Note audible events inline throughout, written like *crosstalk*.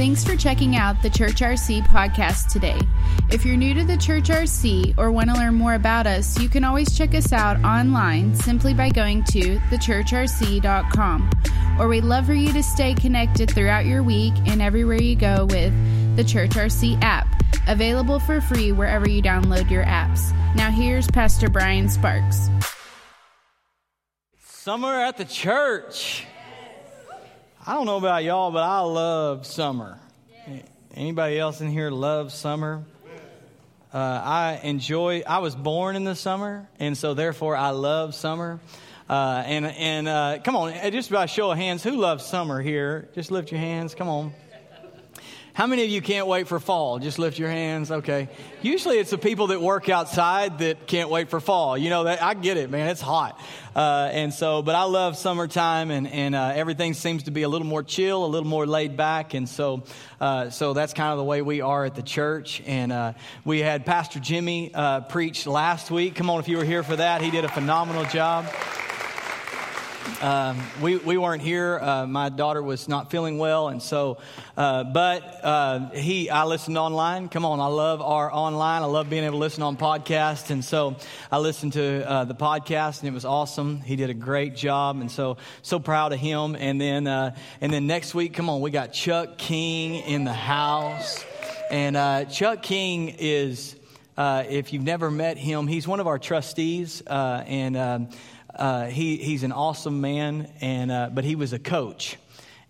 Thanks for checking out the Church RC podcast today. If you're new to the Church RC or want to learn more about us, you can always check us out online simply by going to thechurchrc.com. Or we'd love for you to stay connected throughout your week and everywhere you go with the Church RC app, available for free wherever you download your apps. Now, here's Pastor Brian Sparks. Summer at the church. I don't know about y'all, but I love summer. Anybody else in here love summer? Uh, I enjoy. I was born in the summer, and so therefore I love summer. Uh, and and uh, come on, just by show of hands, who loves summer here? Just lift your hands. Come on. How many of you can't wait for fall? Just lift your hands. Okay. Usually it's the people that work outside that can't wait for fall. You know, that, I get it, man. It's hot. Uh, and so, but I love summertime and, and uh, everything seems to be a little more chill, a little more laid back. And so, uh, so that's kind of the way we are at the church. And uh, we had Pastor Jimmy uh, preach last week. Come on, if you were here for that, he did a phenomenal job. Um, we, we weren't here. Uh, my daughter was not feeling well, and so, uh, but uh, he, I listened online. Come on, I love our online. I love being able to listen on podcasts, and so I listened to uh, the podcast, and it was awesome. He did a great job, and so so proud of him. And then uh, and then next week, come on, we got Chuck King in the house, and uh, Chuck King is. if you've never met him, he's one of our trustees, and um, uh, he, he's an awesome man, and, uh, but he was a coach.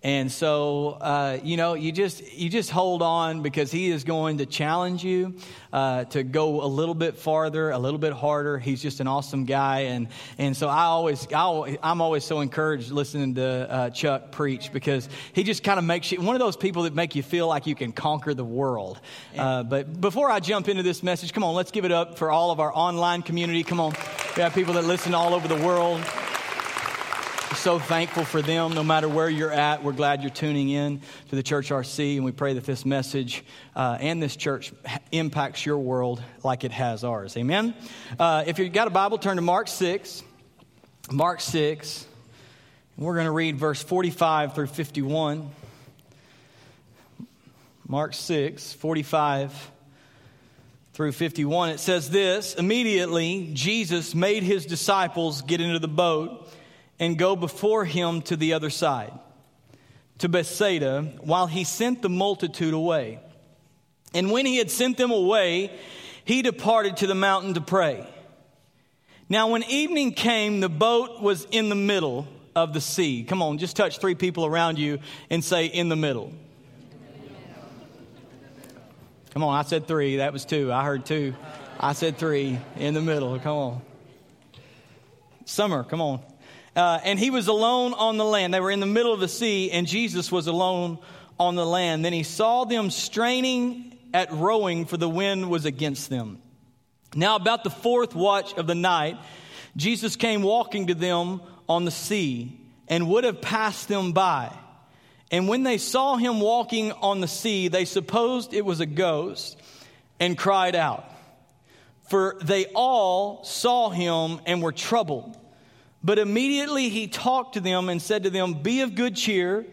And so, uh, you know, you just you just hold on because he is going to challenge you uh, to go a little bit farther, a little bit harder. He's just an awesome guy, and and so I always I, am always so encouraged listening to uh, Chuck preach because he just kind of makes you one of those people that make you feel like you can conquer the world. Uh, but before I jump into this message, come on, let's give it up for all of our online community. Come on, we have people that listen all over the world so thankful for them. No matter where you're at, we're glad you're tuning in to the Church RC, and we pray that this message uh, and this church impacts your world like it has ours. Amen. Uh, if you've got a Bible, turn to Mark 6. Mark 6. We're going to read verse 45 through 51. Mark 6, 45 through 51. It says this Immediately, Jesus made his disciples get into the boat and go before him to the other side, to Bethsaida, while he sent the multitude away. And when he had sent them away, he departed to the mountain to pray. Now, when evening came, the boat was in the middle of the sea. Come on, just touch three people around you and say, in the middle. Come on, I said three. That was two. I heard two. I said three. In the middle. Come on. Summer, come on. Uh, and he was alone on the land. They were in the middle of the sea, and Jesus was alone on the land. Then he saw them straining at rowing, for the wind was against them. Now, about the fourth watch of the night, Jesus came walking to them on the sea and would have passed them by. And when they saw him walking on the sea, they supposed it was a ghost and cried out. For they all saw him and were troubled. But immediately he talked to them and said to them, Be of good cheer.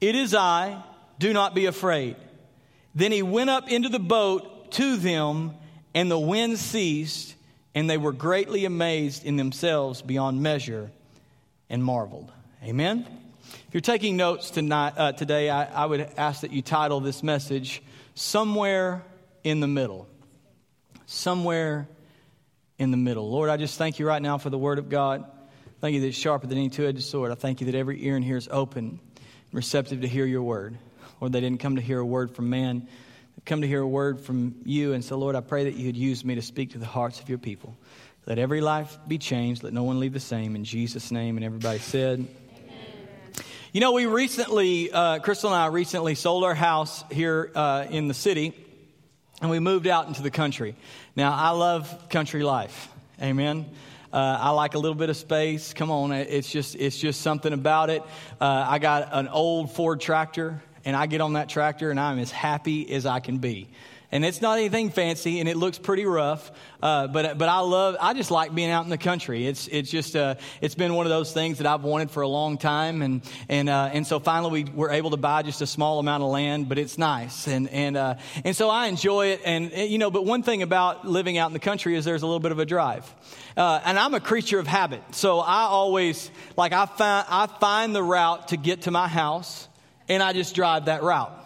It is I. Do not be afraid. Then he went up into the boat to them, and the wind ceased, and they were greatly amazed in themselves beyond measure and marveled. Amen. If you're taking notes tonight, uh, today, I, I would ask that you title this message Somewhere in the Middle. Somewhere in the Middle. Lord, I just thank you right now for the Word of God. Thank you that it's sharper than any two edged sword. I thank you that every ear in here is open and receptive to hear your word. Lord, they didn't come to hear a word from man, they've come to hear a word from you. And so, Lord, I pray that you would use me to speak to the hearts of your people. Let every life be changed. Let no one leave the same. In Jesus' name. And everybody said, Amen. You know, we recently, uh, Crystal and I recently sold our house here uh, in the city, and we moved out into the country. Now, I love country life. Amen. Uh, I like a little bit of space. Come on, it's just it's just something about it. Uh, I got an old Ford tractor, and I get on that tractor, and I'm as happy as I can be. And it's not anything fancy, and it looks pretty rough. Uh, but but I love. I just like being out in the country. It's it's just uh, it's been one of those things that I've wanted for a long time, and and uh, and so finally we were able to buy just a small amount of land, but it's nice, and and uh, and so I enjoy it. And you know, but one thing about living out in the country is there's a little bit of a drive. Uh, and I'm a creature of habit, so I always like I find I find the route to get to my house, and I just drive that route.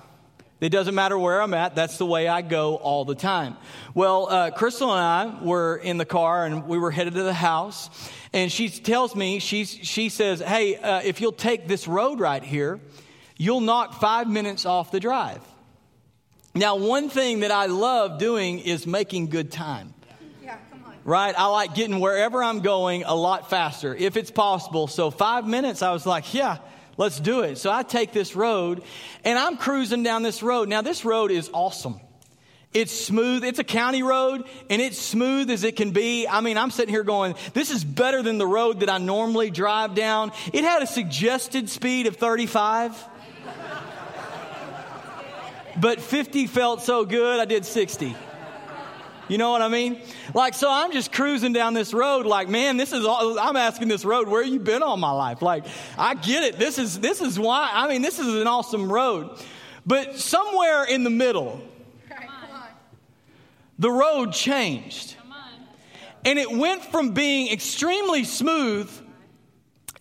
It doesn't matter where I'm at. That's the way I go all the time. Well, uh, Crystal and I were in the car and we were headed to the house. And she tells me, she, she says, Hey, uh, if you'll take this road right here, you'll knock five minutes off the drive. Now, one thing that I love doing is making good time. Right? I like getting wherever I'm going a lot faster if it's possible. So, five minutes, I was like, Yeah, Let's do it. So I take this road and I'm cruising down this road. Now, this road is awesome. It's smooth. It's a county road and it's smooth as it can be. I mean, I'm sitting here going, this is better than the road that I normally drive down. It had a suggested speed of 35. but 50 felt so good, I did 60. You know what I mean? Like, so I'm just cruising down this road, like, man, this is all, I'm asking this road, where you been all my life? Like, I get it. This is, this is why, I mean, this is an awesome road. But somewhere in the middle, the road changed. And it went from being extremely smooth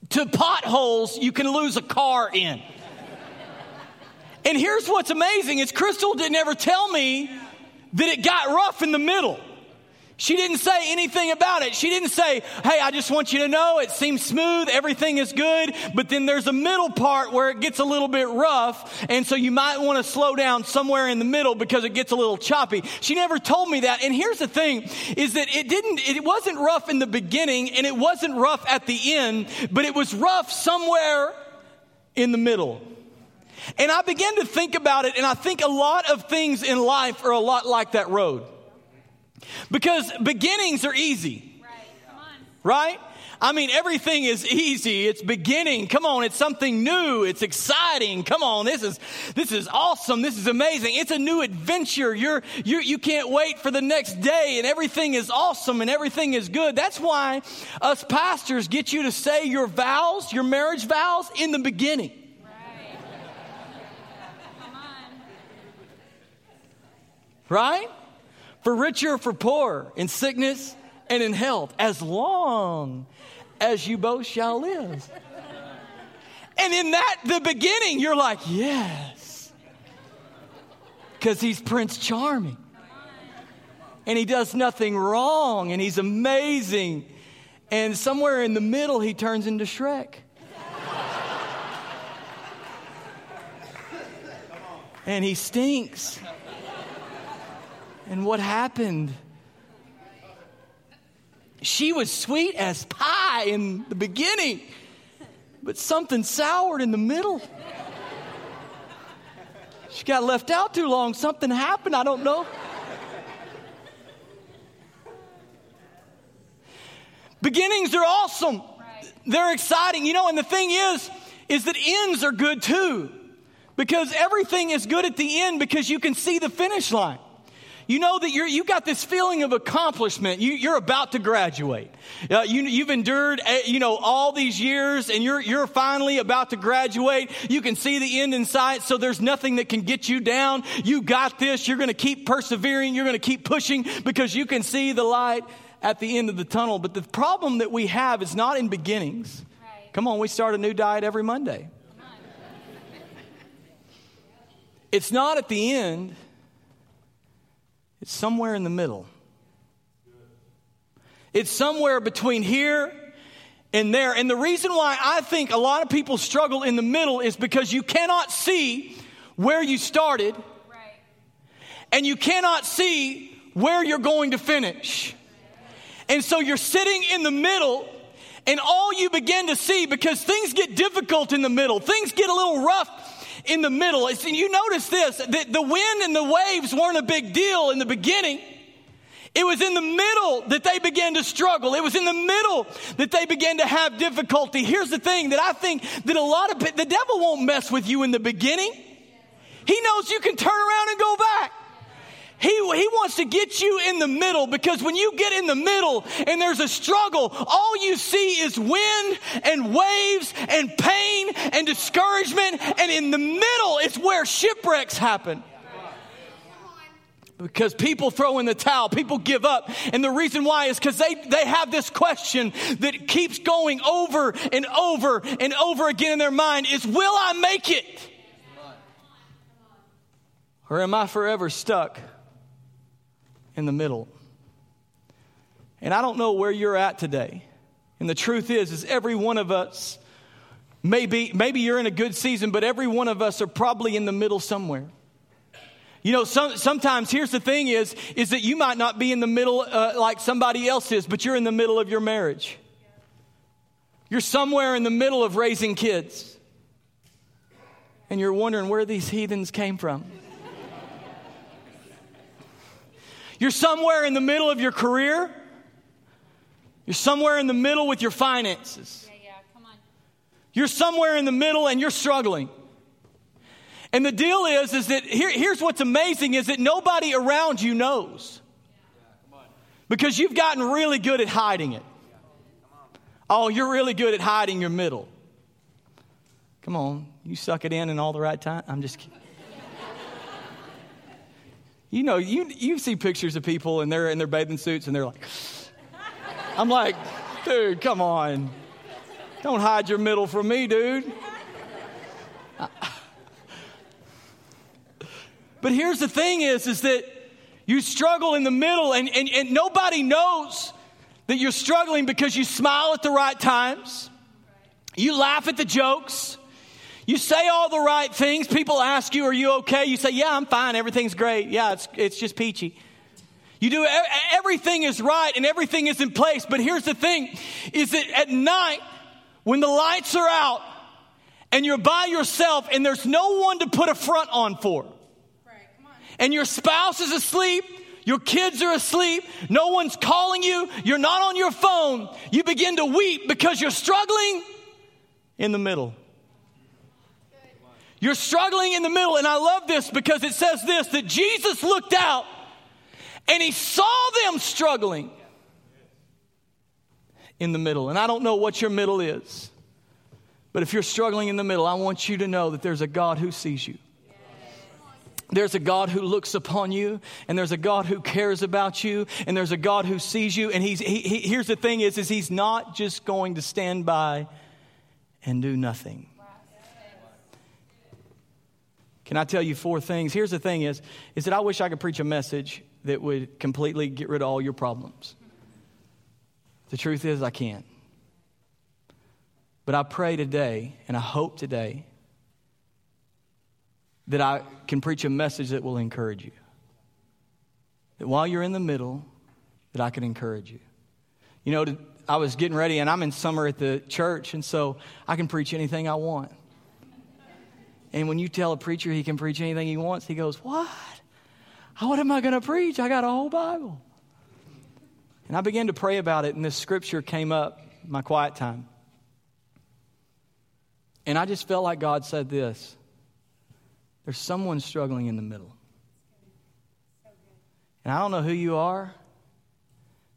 to potholes you can lose a car in. And here's what's amazing is Crystal didn't ever tell me that it got rough in the middle. She didn't say anything about it. She didn't say, Hey, I just want you to know it seems smooth, everything is good, but then there's a middle part where it gets a little bit rough, and so you might want to slow down somewhere in the middle because it gets a little choppy. She never told me that. And here's the thing is that it didn't, it wasn't rough in the beginning and it wasn't rough at the end, but it was rough somewhere in the middle. And I began to think about it, and I think a lot of things in life are a lot like that road. Because beginnings are easy. Right? I mean, everything is easy. It's beginning. Come on, it's something new. It's exciting. Come on, this is this is awesome. This is amazing. It's a new adventure. You're you you can't wait for the next day, and everything is awesome and everything is good. That's why us pastors get you to say your vows, your marriage vows, in the beginning. Right? For richer or for poor, in sickness and in health, as long as you both shall live. And in that, the beginning, you're like, yes. Because he's Prince Charming. And he does nothing wrong, and he's amazing. And somewhere in the middle, he turns into Shrek. and he stinks. And what happened? She was sweet as pie in the beginning, but something soured in the middle. She got left out too long. Something happened. I don't know. Beginnings are awesome. They're exciting. You know, and the thing is, is that ends are good too. Because everything is good at the end because you can see the finish line. You know that you're, you got this feeling of accomplishment. You, are about to graduate. Uh, you, have endured, uh, you know, all these years and you're, you're finally about to graduate. You can see the end in sight. So there's nothing that can get you down. You got this. You're going to keep persevering. You're going to keep pushing because you can see the light at the end of the tunnel. But the problem that we have is not in beginnings. Right. Come on, we start a new diet every Monday. It's not at the end. It's somewhere in the middle. It's somewhere between here and there. And the reason why I think a lot of people struggle in the middle is because you cannot see where you started and you cannot see where you're going to finish. And so you're sitting in the middle and all you begin to see because things get difficult in the middle, things get a little rough in the middle. And you notice this that the wind and the waves weren't a big deal in the beginning. It was in the middle that they began to struggle. It was in the middle that they began to have difficulty. Here's the thing that I think that a lot of the devil won't mess with you in the beginning. He knows you can turn around and go back. He, he wants to get you in the middle because when you get in the middle and there's a struggle, all you see is wind and waves and pain and discouragement. And in the middle is where shipwrecks happen because people throw in the towel, people give up. And the reason why is because they, they have this question that keeps going over and over and over again in their mind is, will I make it? Or am I forever stuck in the middle? And I don't know where you're at today. And the truth is, is every one of us, maybe, maybe you're in a good season, but every one of us are probably in the middle somewhere. You know, some, sometimes here's the thing is, is that you might not be in the middle uh, like somebody else is, but you're in the middle of your marriage. You're somewhere in the middle of raising kids. And you're wondering where these heathens came from. You're somewhere in the middle of your career. You're somewhere in the middle with your finances. Yeah, yeah, come on. You're somewhere in the middle and you're struggling. And the deal is, is that here, here's what's amazing is that nobody around you knows. Because you've gotten really good at hiding it. Oh, you're really good at hiding your middle. Come on, you suck it in in all the right time. I'm just kidding. You know, you, you see pictures of people and they're in their bathing suits and they're like, *laughs* I'm like, dude, come on. Don't hide your middle from me, dude. *laughs* But here's the thing is, is that you struggle in the middle and, and, and nobody knows that you're struggling because you smile at the right times. You laugh at the jokes. You say all the right things. People ask you, Are you okay? You say, Yeah, I'm fine. Everything's great. Yeah, it's, it's just peachy. You do everything is right and everything is in place. But here's the thing is that at night, when the lights are out and you're by yourself and there's no one to put a front on for, and your spouse is asleep, your kids are asleep, no one's calling you, you're not on your phone, you begin to weep because you're struggling in the middle. You're struggling in the middle, and I love this because it says this that Jesus looked out and he saw them struggling in the middle. And I don't know what your middle is, but if you're struggling in the middle, I want you to know that there's a God who sees you. There's a God who looks upon you, and there's a God who cares about you, and there's a God who sees you. And he's, he, he, here's the thing is, is he's not just going to stand by and do nothing. Can I tell you four things? Here's the thing is, is that I wish I could preach a message that would completely get rid of all your problems. The truth is, I can't. But I pray today, and I hope today, that I can preach a message that will encourage you. That while you're in the middle, that I can encourage you. You know, I was getting ready, and I'm in summer at the church, and so I can preach anything I want. And when you tell a preacher he can preach anything he wants, he goes, What? What am I going to preach? I got a whole Bible. And I began to pray about it, and this scripture came up my quiet time. And I just felt like God said this there's someone struggling in the middle. And I don't know who you are,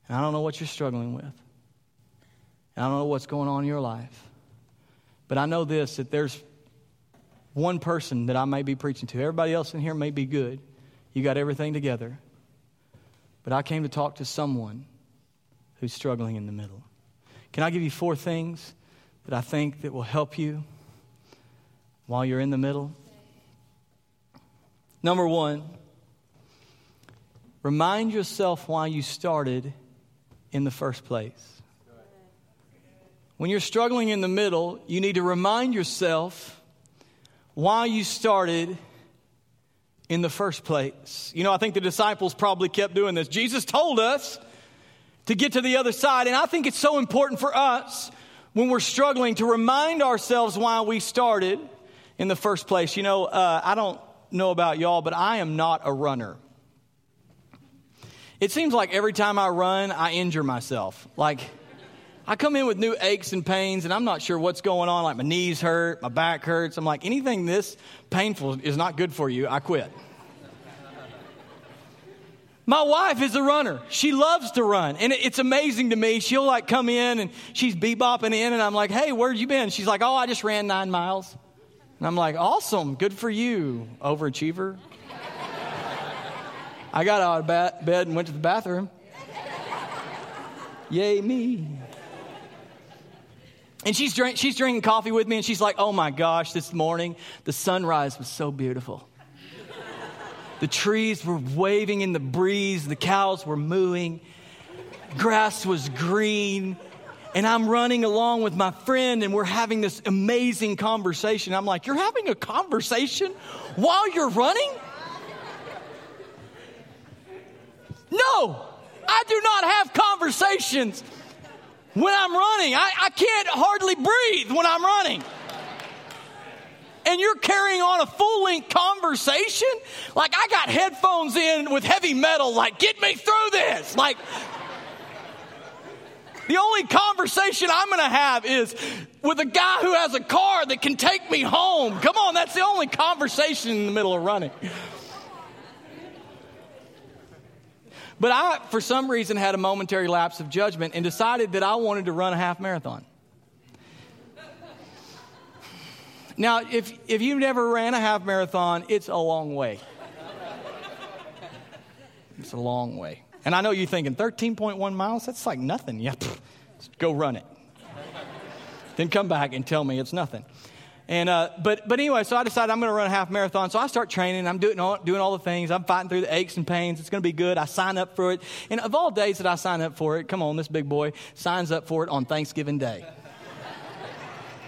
and I don't know what you're struggling with. And I don't know what's going on in your life. But I know this that there's one person that I may be preaching to. Everybody else in here may be good. You got everything together. But I came to talk to someone who's struggling in the middle. Can I give you four things that I think that will help you while you're in the middle? Number one, remind yourself why you started in the first place. When you're struggling in the middle, you need to remind yourself why you started in the first place. You know, I think the disciples probably kept doing this. Jesus told us to get to the other side, and I think it's so important for us when we're struggling to remind ourselves why we started in the first place. You know, uh, I don't know about y'all, but I am not a runner. It seems like every time I run, I injure myself. Like, I come in with new aches and pains, and I'm not sure what's going on. Like, my knees hurt, my back hurts. I'm like, anything this painful is not good for you. I quit. My wife is a runner. She loves to run. And it's amazing to me. She'll like come in and she's bebopping in, and I'm like, hey, where'd you been? She's like, oh, I just ran nine miles. And I'm like, awesome. Good for you, overachiever. I got out of bed and went to the bathroom. Yay, me. And she's, drink, she's drinking coffee with me, and she's like, oh my gosh, this morning the sunrise was so beautiful. The trees were waving in the breeze, the cows were mooing, grass was green. And I'm running along with my friend, and we're having this amazing conversation. I'm like, You're having a conversation while you're running? No, I do not have conversations when I'm running. I, I can't hardly breathe when I'm running and you're carrying on a full length conversation. Like, I got headphones in with heavy metal, like, get me through this. Like, the only conversation I'm going to have is with a guy who has a car that can take me home. Come on, that's the only conversation in the middle of running. But I, for some reason, had a momentary lapse of judgment and decided that I wanted to run a half marathon. Now, if, if you've never ran a half marathon, it's a long way. It's a long way. And I know you're thinking 13.1 miles, that's like nothing. Yeah, go run it. then come back and tell me it's nothing. And, uh, but, but anyway, so I decided I'm going to run a half marathon. So I start training. I'm doing all, doing all the things. I'm fighting through the aches and pains. It's going to be good. I sign up for it. And of all days that I sign up for it, come on, this big boy signs up for it on Thanksgiving Day.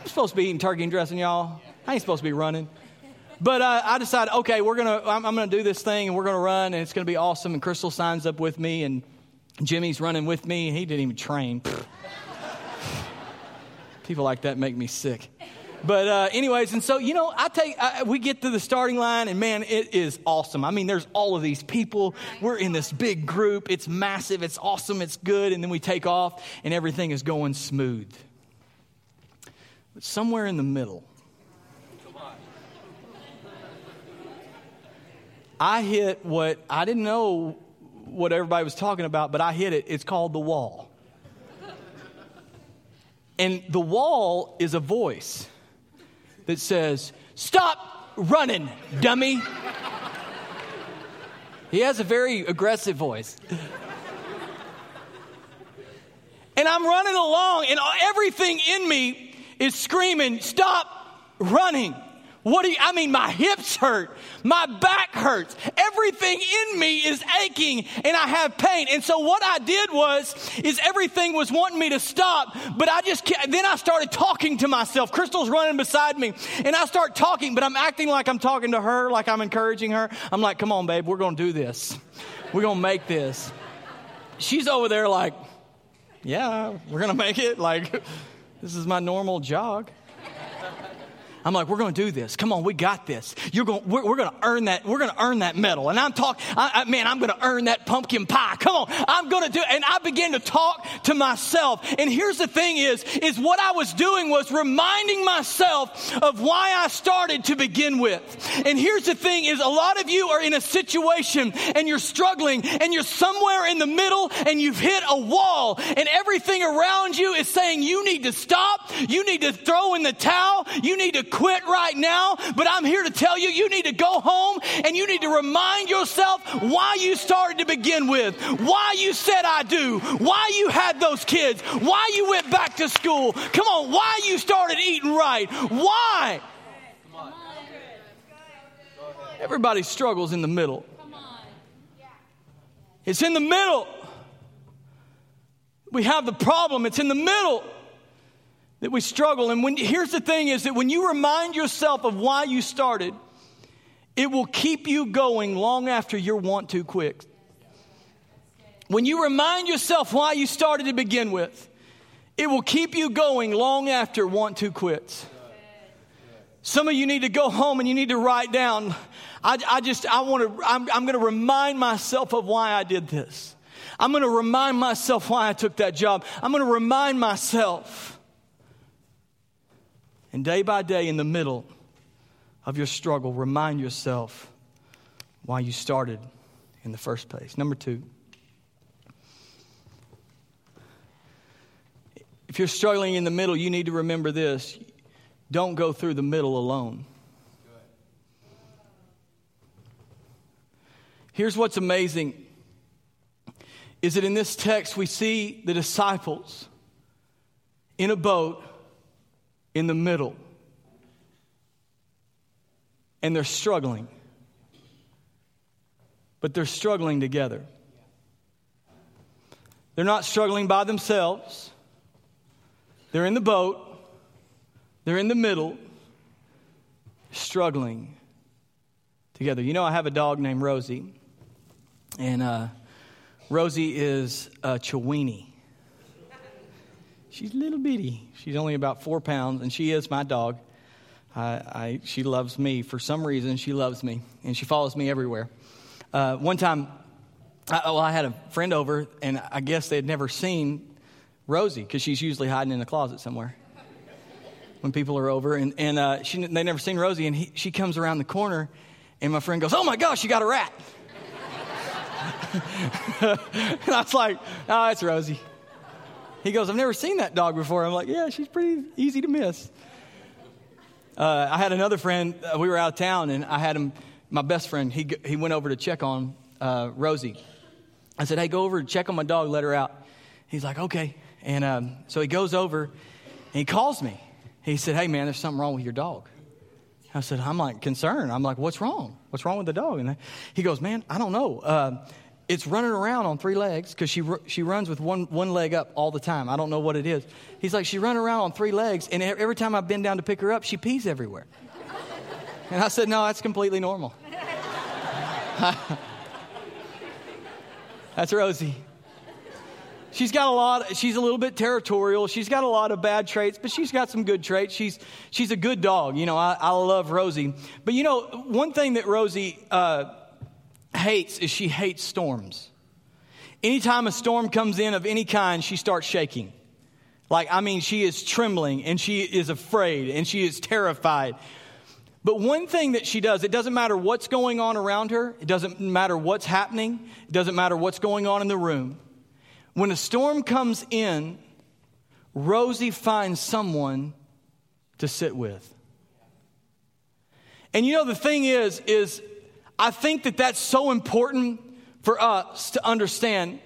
I'm supposed to be eating turkey and dressing, y'all. I ain't supposed to be running. But uh, I decided, okay, we're gonna, I'm, I'm, gonna do this thing, and we're gonna run, and it's gonna be awesome. And Crystal signs up with me, and Jimmy's running with me. He didn't even train. People like that make me sick. But uh, anyways, and so you know, I take I, we get to the starting line, and man, it is awesome. I mean, there's all of these people. We're in this big group. It's massive. It's awesome. It's good. And then we take off, and everything is going smooth. But somewhere in the middle, I hit what I didn't know what everybody was talking about, but I hit it. It's called the wall. And the wall is a voice that says, Stop running, dummy. He has a very aggressive voice. And I'm running along, and everything in me is screaming, Stop running. What do you, I mean, my hips hurt. My back hurts. Everything in me is aching and I have pain. And so what I did was, is everything was wanting me to stop, but I just, then I started talking to myself. Crystal's running beside me and I start talking, but I'm acting like I'm talking to her, like I'm encouraging her. I'm like, come on, babe, we're going to do this. We're going to make this. She's over there like, yeah, we're going to make it. Like, *laughs* this is my normal jog. I'm like, we're going to do this. Come on, we got this. You're going, we're, we're going to earn that. We're going to earn that medal. And I'm talking, man, I'm going to earn that pumpkin pie. Come on, I'm going to do. It. And I began to talk to myself. And here's the thing: is is what I was doing was reminding myself of why I started to begin with. And here's the thing: is a lot of you are in a situation and you're struggling and you're somewhere in the middle and you've hit a wall and everything around you is saying you need to stop. You need to throw in the towel. You need to quit right now, but I'm here to tell you, you need to go home and you need to remind yourself why you started to begin with, why you said I do, why you had those kids, why you went back to school. Come on, why you started eating right. Why? Everybody struggles in the middle. It's in the middle. We have the problem, it's in the middle that we struggle. And when, here's the thing is that when you remind yourself of why you started, it will keep you going long after your want to quit. When you remind yourself why you started to begin with, it will keep you going long after want to quits. Some of you need to go home and you need to write down. I, I just, I want to, I'm, I'm going to remind myself of why I did this. I'm going to remind myself why I took that job. I'm going to remind myself and day by day, in the middle of your struggle, remind yourself why you started in the first place. Number two, if you're struggling in the middle, you need to remember this don't go through the middle alone. Here's what's amazing is that in this text we see the disciples in a boat in the middle. And they're struggling. But they're struggling together. They're not struggling by themselves. They're in the boat. They're in the middle, struggling together. You know, I have a dog named Rosie. And uh, Rosie is a Chiweenie. She's little bitty. She's only about four pounds, and she is my dog. I, I, she loves me. For some reason, she loves me, and she follows me everywhere. Uh, one time, I, well, I had a friend over, and I guess they had never seen Rosie because she's usually hiding in the closet somewhere when people are over. And, and uh, she, they never seen Rosie, and he, she comes around the corner, and my friend goes, Oh my gosh, you got a rat. *laughs* and I was like, Oh, it's Rosie. He goes, I've never seen that dog before. I'm like, Yeah, she's pretty easy to miss. Uh, I had another friend, uh, we were out of town, and I had him, my best friend, he, he went over to check on uh, Rosie. I said, Hey, go over and check on my dog, let her out. He's like, Okay. And um, so he goes over and he calls me. He said, Hey, man, there's something wrong with your dog. I said, I'm like concerned. I'm like, what's wrong? What's wrong with the dog? And he goes, man, I don't know. Uh, it's running around on three legs because she, she runs with one, one leg up all the time. I don't know what it is. He's like, she running around on three legs, and every time I bend down to pick her up, she pees everywhere. And I said, no, that's completely normal. *laughs* that's Rosie. She's got a lot, she's a little bit territorial. She's got a lot of bad traits, but she's got some good traits. She's, she's a good dog. You know, I, I love Rosie. But you know, one thing that Rosie uh, hates is she hates storms. Anytime a storm comes in of any kind, she starts shaking. Like, I mean, she is trembling and she is afraid and she is terrified. But one thing that she does, it doesn't matter what's going on around her, it doesn't matter what's happening, it doesn't matter what's going on in the room. When a storm comes in, Rosie finds someone to sit with. And you know, the thing is, is I think that that's so important for us to understand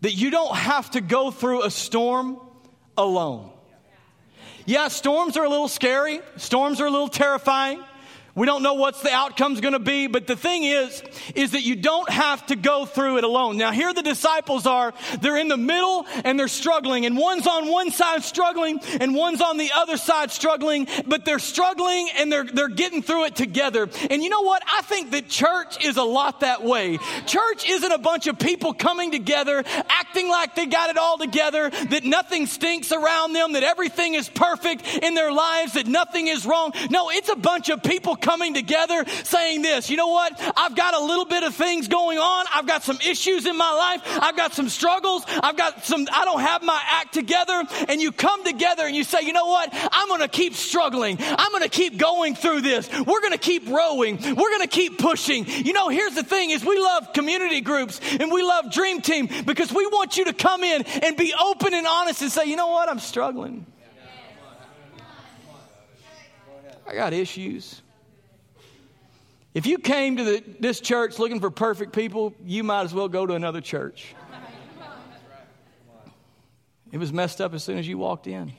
that you don't have to go through a storm alone. Yeah, storms are a little scary, storms are a little terrifying. We don't know what's the outcome's going to be, but the thing is, is that you don't have to go through it alone. Now, here the disciples are. They're in the middle and they're struggling, and one's on one side struggling, and one's on the other side struggling, but they're struggling and they're, they're getting through it together. And you know what? I think that church is a lot that way. Church isn't a bunch of people coming together, acting like they got it all together, that nothing stinks around them, that everything is perfect in their lives, that nothing is wrong. No, it's a bunch of people coming together saying this, you know what? I've got a little bit of things going on. I've got some issues in my life. I've got some struggles. I've got some, I don't have my act together. And you come together and you say, you know what? I'm going to keep struggling. I'm going to keep going through this. We're going to keep rowing. We're going to keep pushing. You know, here's the thing is we love community groups and we love Dream Team because we want you to come in and be open and honest and say, you know what? I'm struggling. I got issues. If you came to the, this church looking for perfect people, you might as well go to another church. It was messed up as soon as you walked in.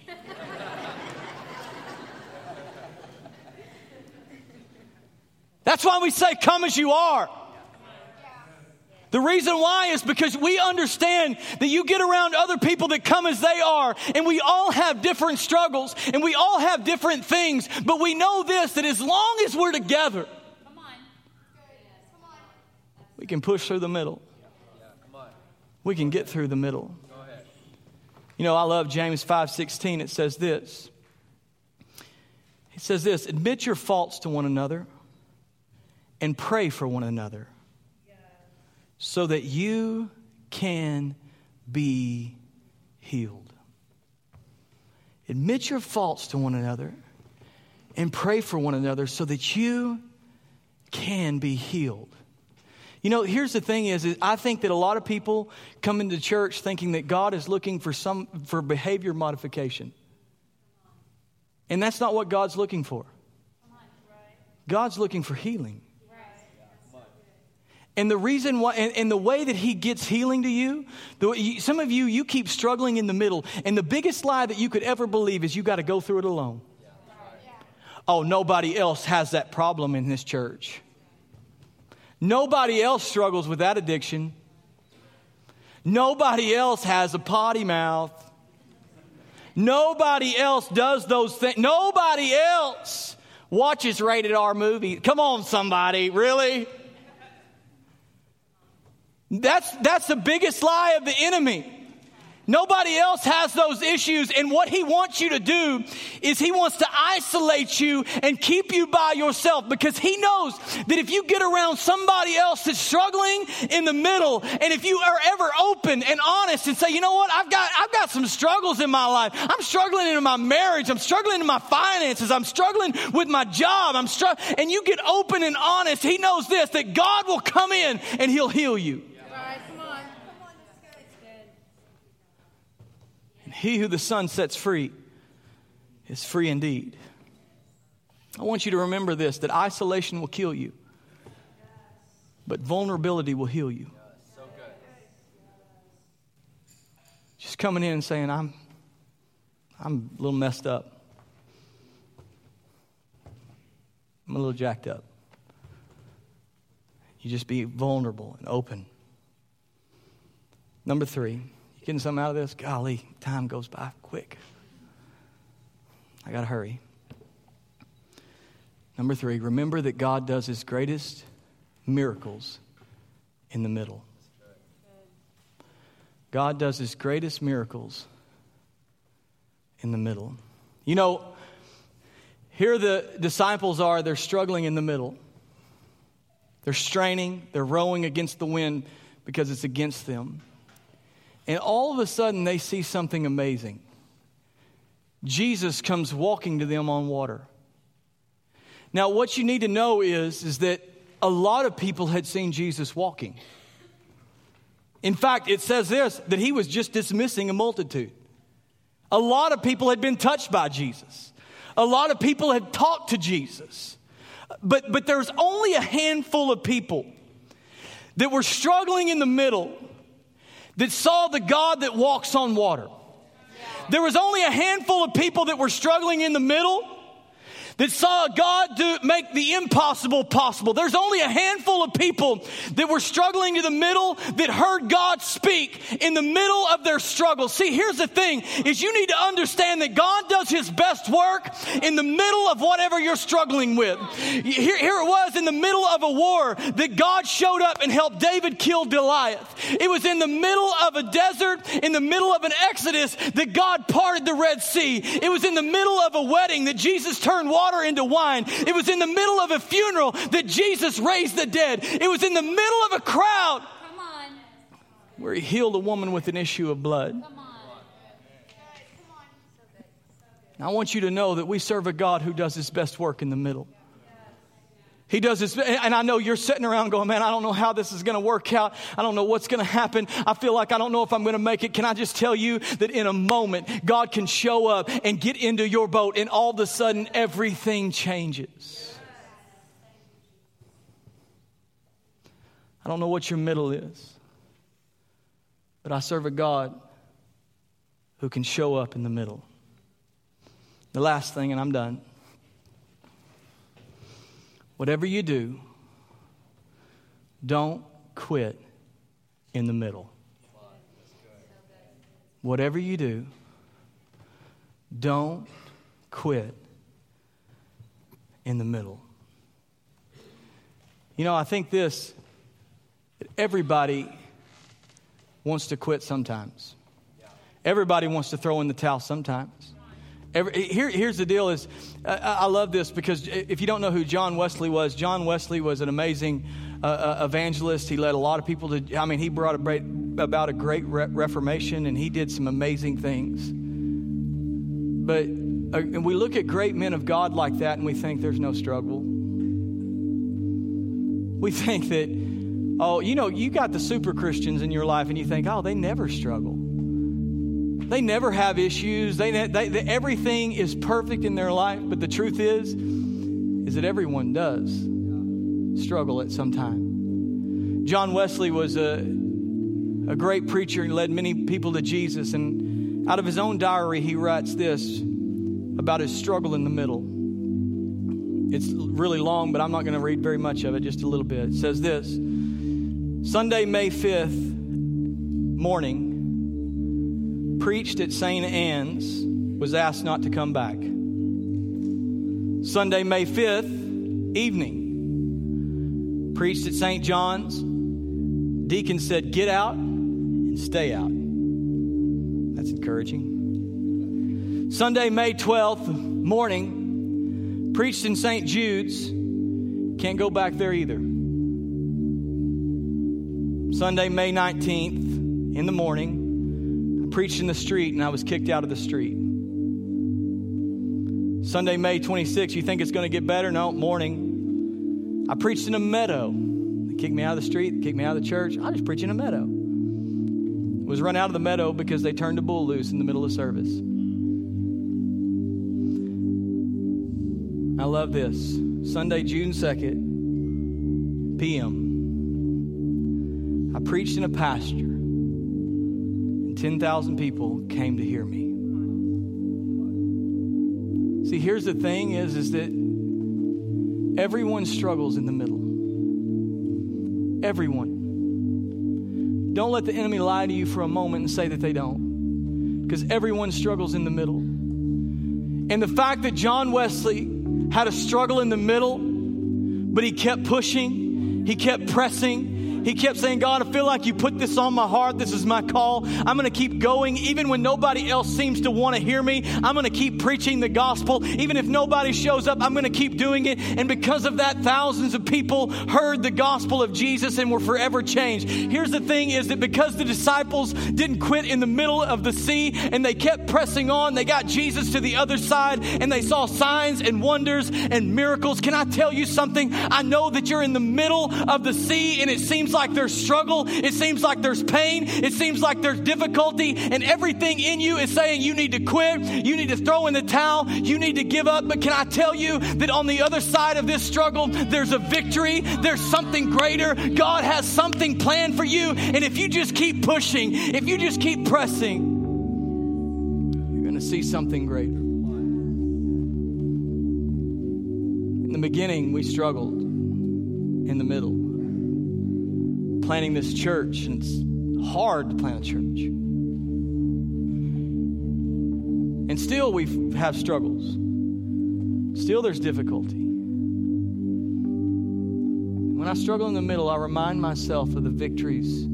That's why we say, Come as you are. The reason why is because we understand that you get around other people that come as they are, and we all have different struggles, and we all have different things, but we know this that as long as we're together, we can push through the middle. We can get through the middle. You know, I love James 5:16. It says this. It says this, admit your faults to one another and pray for one another so that you can be healed. Admit your faults to one another and pray for one another so that you can be healed. You know, here's the thing is, is I think that a lot of people come into church thinking that God is looking for some for behavior modification. And that's not what God's looking for. God's looking for healing. And the reason why, and, and, the way that he gets healing to you, the, some of you, you keep struggling in the middle. And the biggest lie that you could ever believe is you got to go through it alone. Oh, nobody else has that problem in this church. Nobody else struggles with that addiction. Nobody else has a potty mouth. Nobody else does those things. Nobody else watches rated R movies. Come on, somebody, really? That's, that's the biggest lie of the enemy. Nobody else has those issues. And what he wants you to do is he wants to isolate you and keep you by yourself because he knows that if you get around somebody else that's struggling in the middle, and if you are ever open and honest and say, you know what, I've got, I've got some struggles in my life. I'm struggling in my marriage. I'm struggling in my finances. I'm struggling with my job. I'm struggling. And you get open and honest. He knows this, that God will come in and he'll heal you. He who the Son sets free is free indeed. I want you to remember this that isolation will kill you, but vulnerability will heal you. Just coming in and saying, I'm, I'm a little messed up. I'm a little jacked up. You just be vulnerable and open. Number three. Getting something out of this? Golly, time goes by quick. I got to hurry. Number three, remember that God does his greatest miracles in the middle. God does his greatest miracles in the middle. You know, here the disciples are, they're struggling in the middle. They're straining, they're rowing against the wind because it's against them. And all of a sudden, they see something amazing. Jesus comes walking to them on water. Now, what you need to know is, is that a lot of people had seen Jesus walking. In fact, it says this that he was just dismissing a multitude. A lot of people had been touched by Jesus. A lot of people had talked to Jesus. But, but there's only a handful of people that were struggling in the middle that saw the God that walks on water. There was only a handful of people that were struggling in the middle that saw God do, make the impossible possible. There's only a handful of people that were struggling to the middle that heard God speak in the middle of their struggle. See, here's the thing is you need to understand that God does his best work in the middle of whatever you're struggling with. Here, here it was in the middle of a war that God showed up and helped David kill Goliath. It was in the middle of a desert, in the middle of an exodus that God parted the Red Sea. It was in the middle of a wedding that Jesus turned water water into wine. It was in the middle of a funeral that Jesus raised the dead. It was in the middle of a crowd where he healed a woman with an issue of blood. I want you to know that we serve a God who does his best work in the middle. He does this, and I know you're sitting around going, man, I don't know how this is going to work out. I don't know what's going to happen. I feel like I don't know if I'm going to make it. Can I just tell you that in a moment, God can show up and get into your boat, and all of a sudden, everything changes. I don't know what your middle is, but I serve a God who can show up in the middle. The last thing, and I'm done. Whatever you do, don't quit in the middle. Whatever you do, don't quit in the middle. You know, I think this everybody wants to quit sometimes. Everybody wants to throw in the towel sometimes. Every, here, here's the deal is uh, I love this because if you don't know who John Wesley was, John Wesley was an amazing uh, uh, evangelist. He led a lot of people to, I mean, he brought a great, about a great re- reformation and he did some amazing things. But uh, and we look at great men of God like that and we think there's no struggle. We think that Oh, you know, you got the super Christians in your life and you think, oh, they never struggle. They never have issues. They, they, they, everything is perfect in their life. But the truth is, is that everyone does struggle at some time. John Wesley was a, a great preacher and led many people to Jesus. And out of his own diary, he writes this about his struggle in the middle. It's really long, but I'm not going to read very much of it, just a little bit. It says this Sunday, May 5th morning, preached at St. Anne's, was asked not to come back. Sunday, May 5th evening, preached at St. John's. Deacon said, Get out and stay out. That's encouraging. Sunday, May 12th morning, preached in St. Jude's. Can't go back there either. Sunday, May 19th, in the morning, preached in the street and I was kicked out of the street. Sunday, May 26th, you think it's going to get better? No, morning. I preached in a meadow. They kicked me out of the street, kicked me out of the church. I just preached in a meadow. was run out of the meadow because they turned a bull loose in the middle of service. I love this. Sunday, June 2nd, p.m. I preached in a pasture, 10,000 people came to hear me. See, here's the thing is, is that everyone struggles in the middle. Everyone. Don't let the enemy lie to you for a moment and say that they don't. Because everyone struggles in the middle. And the fact that John Wesley had a struggle in the middle, but he kept pushing, he kept pressing, he kept saying, God, I feel like you put this on my heart. This is my call. I'm going to keep going even when nobody else seems to want to hear me. I'm going to keep preaching the gospel. Even if nobody shows up, I'm going to keep doing it. And because of that, thousands of people heard the gospel of Jesus and were forever changed. Here's the thing is that because the disciples didn't quit in the middle of the sea and they kept pressing on, they got Jesus to the other side and they saw signs and wonders and miracles. Can I tell you something? I know that you're in the middle of the sea and it seems there's struggle. It seems like there's pain. It seems like there's difficulty. And everything in you is saying you need to quit. You need to throw in the towel. You need to give up. But can I tell you that on the other side of this struggle, there's a victory. There's something greater. God has something planned for you. And if you just keep pushing, if you just keep pressing, you're going to see something greater. In the beginning, we struggled. In the middle, planning this church, and it's hard to plant a church. And still, we have struggles. Still, there's difficulty. When I struggle in the middle, I remind myself of the victories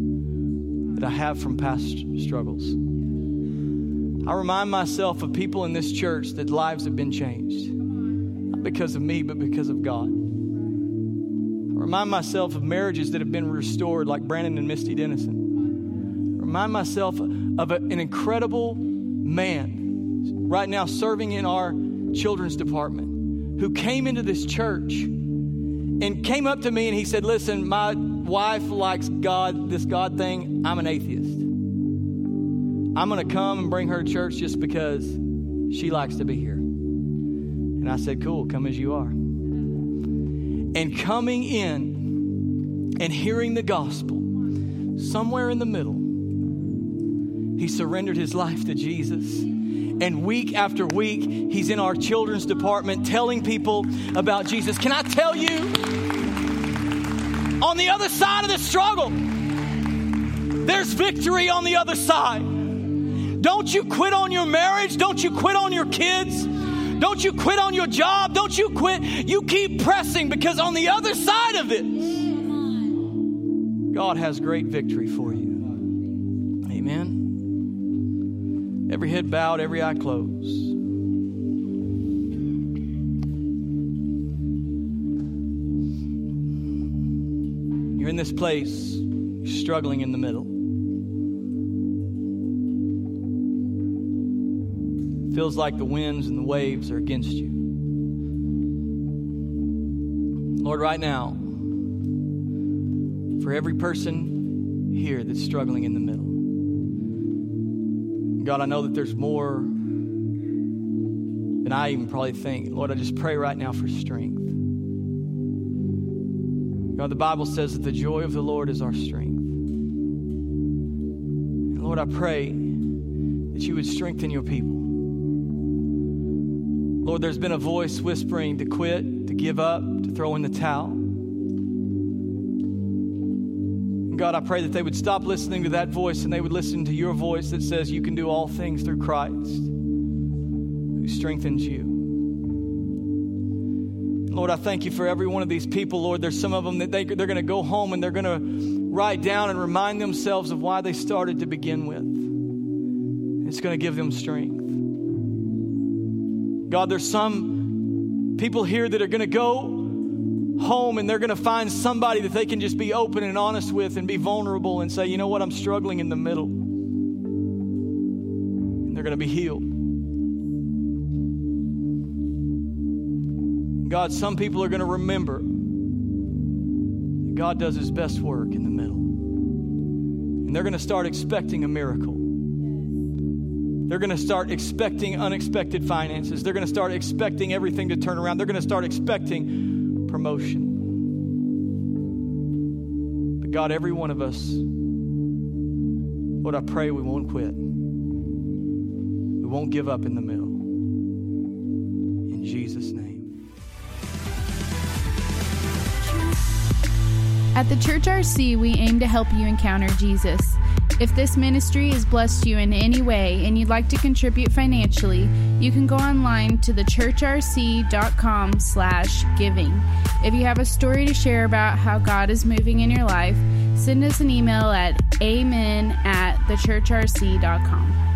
that I have from past struggles. I remind myself of people in this church that lives have been changed. Not because of me, but because of God remind myself of marriages that have been restored, like Brandon and Misty Dennison. Remind myself of a, an incredible man right now serving in our children's department who came into this church and came up to me and he said, Listen, my wife likes God, this God thing. I'm an atheist. I'm going to come and bring her to church just because she likes to be here. And I said, Cool, come as you are and coming in and hearing the gospel, somewhere in the middle, he surrendered his life to Jesus. And week after week, he's in our children's department telling people about Jesus. Can I tell you, on the other side of the struggle, there's victory on the other side. Don't you quit on your marriage. Don't you quit on your kids. Don't you quit on your job. Don't you quit. You keep pressing because on the other side of it, God has great victory for you. Amen. Every head bowed, every eye closed. You're in this place, you're struggling in the middle. Feels like the winds and the waves are against you. Lord, right now, for every person here that's struggling in the middle. God, I know that there's more than I even probably think. Lord, I just pray right now for strength. God, the Bible says that the joy of the Lord is our strength. And Lord, I pray that you would strengthen your people. Lord, there's been a voice whispering to quit, to give up, to throw in the towel. And God, I pray that they would stop listening to that voice and they would listen to your voice that says you can do all things through Christ who strengthens you. Lord, I thank you for every one of these people, Lord. There's some of them that they, they're going to go home and they're going to write down and remind themselves of why they started to begin with. It's going to give them strength. God, there's some people here that are going to go home and they're going to find somebody that they can just be open and honest with and be vulnerable and say, you know what, I'm struggling in the middle. And they're going to be healed. God, some people are going to remember that God does his best work in the middle. And they're going to start expecting a miracle. They're going to start expecting unexpected finances. They're going to start expecting everything to turn around. They're going to start expecting promotion. But God, every one of us, Lord, I pray we won't quit. We won't give up in the middle. In Jesus' name. At the Church RC, we aim to help you encounter Jesus. If this ministry has blessed you in any way and you'd like to contribute financially, you can go online to thechurchrc.com slash giving. If you have a story to share about how God is moving in your life, send us an email at amen at thechurchrc.com.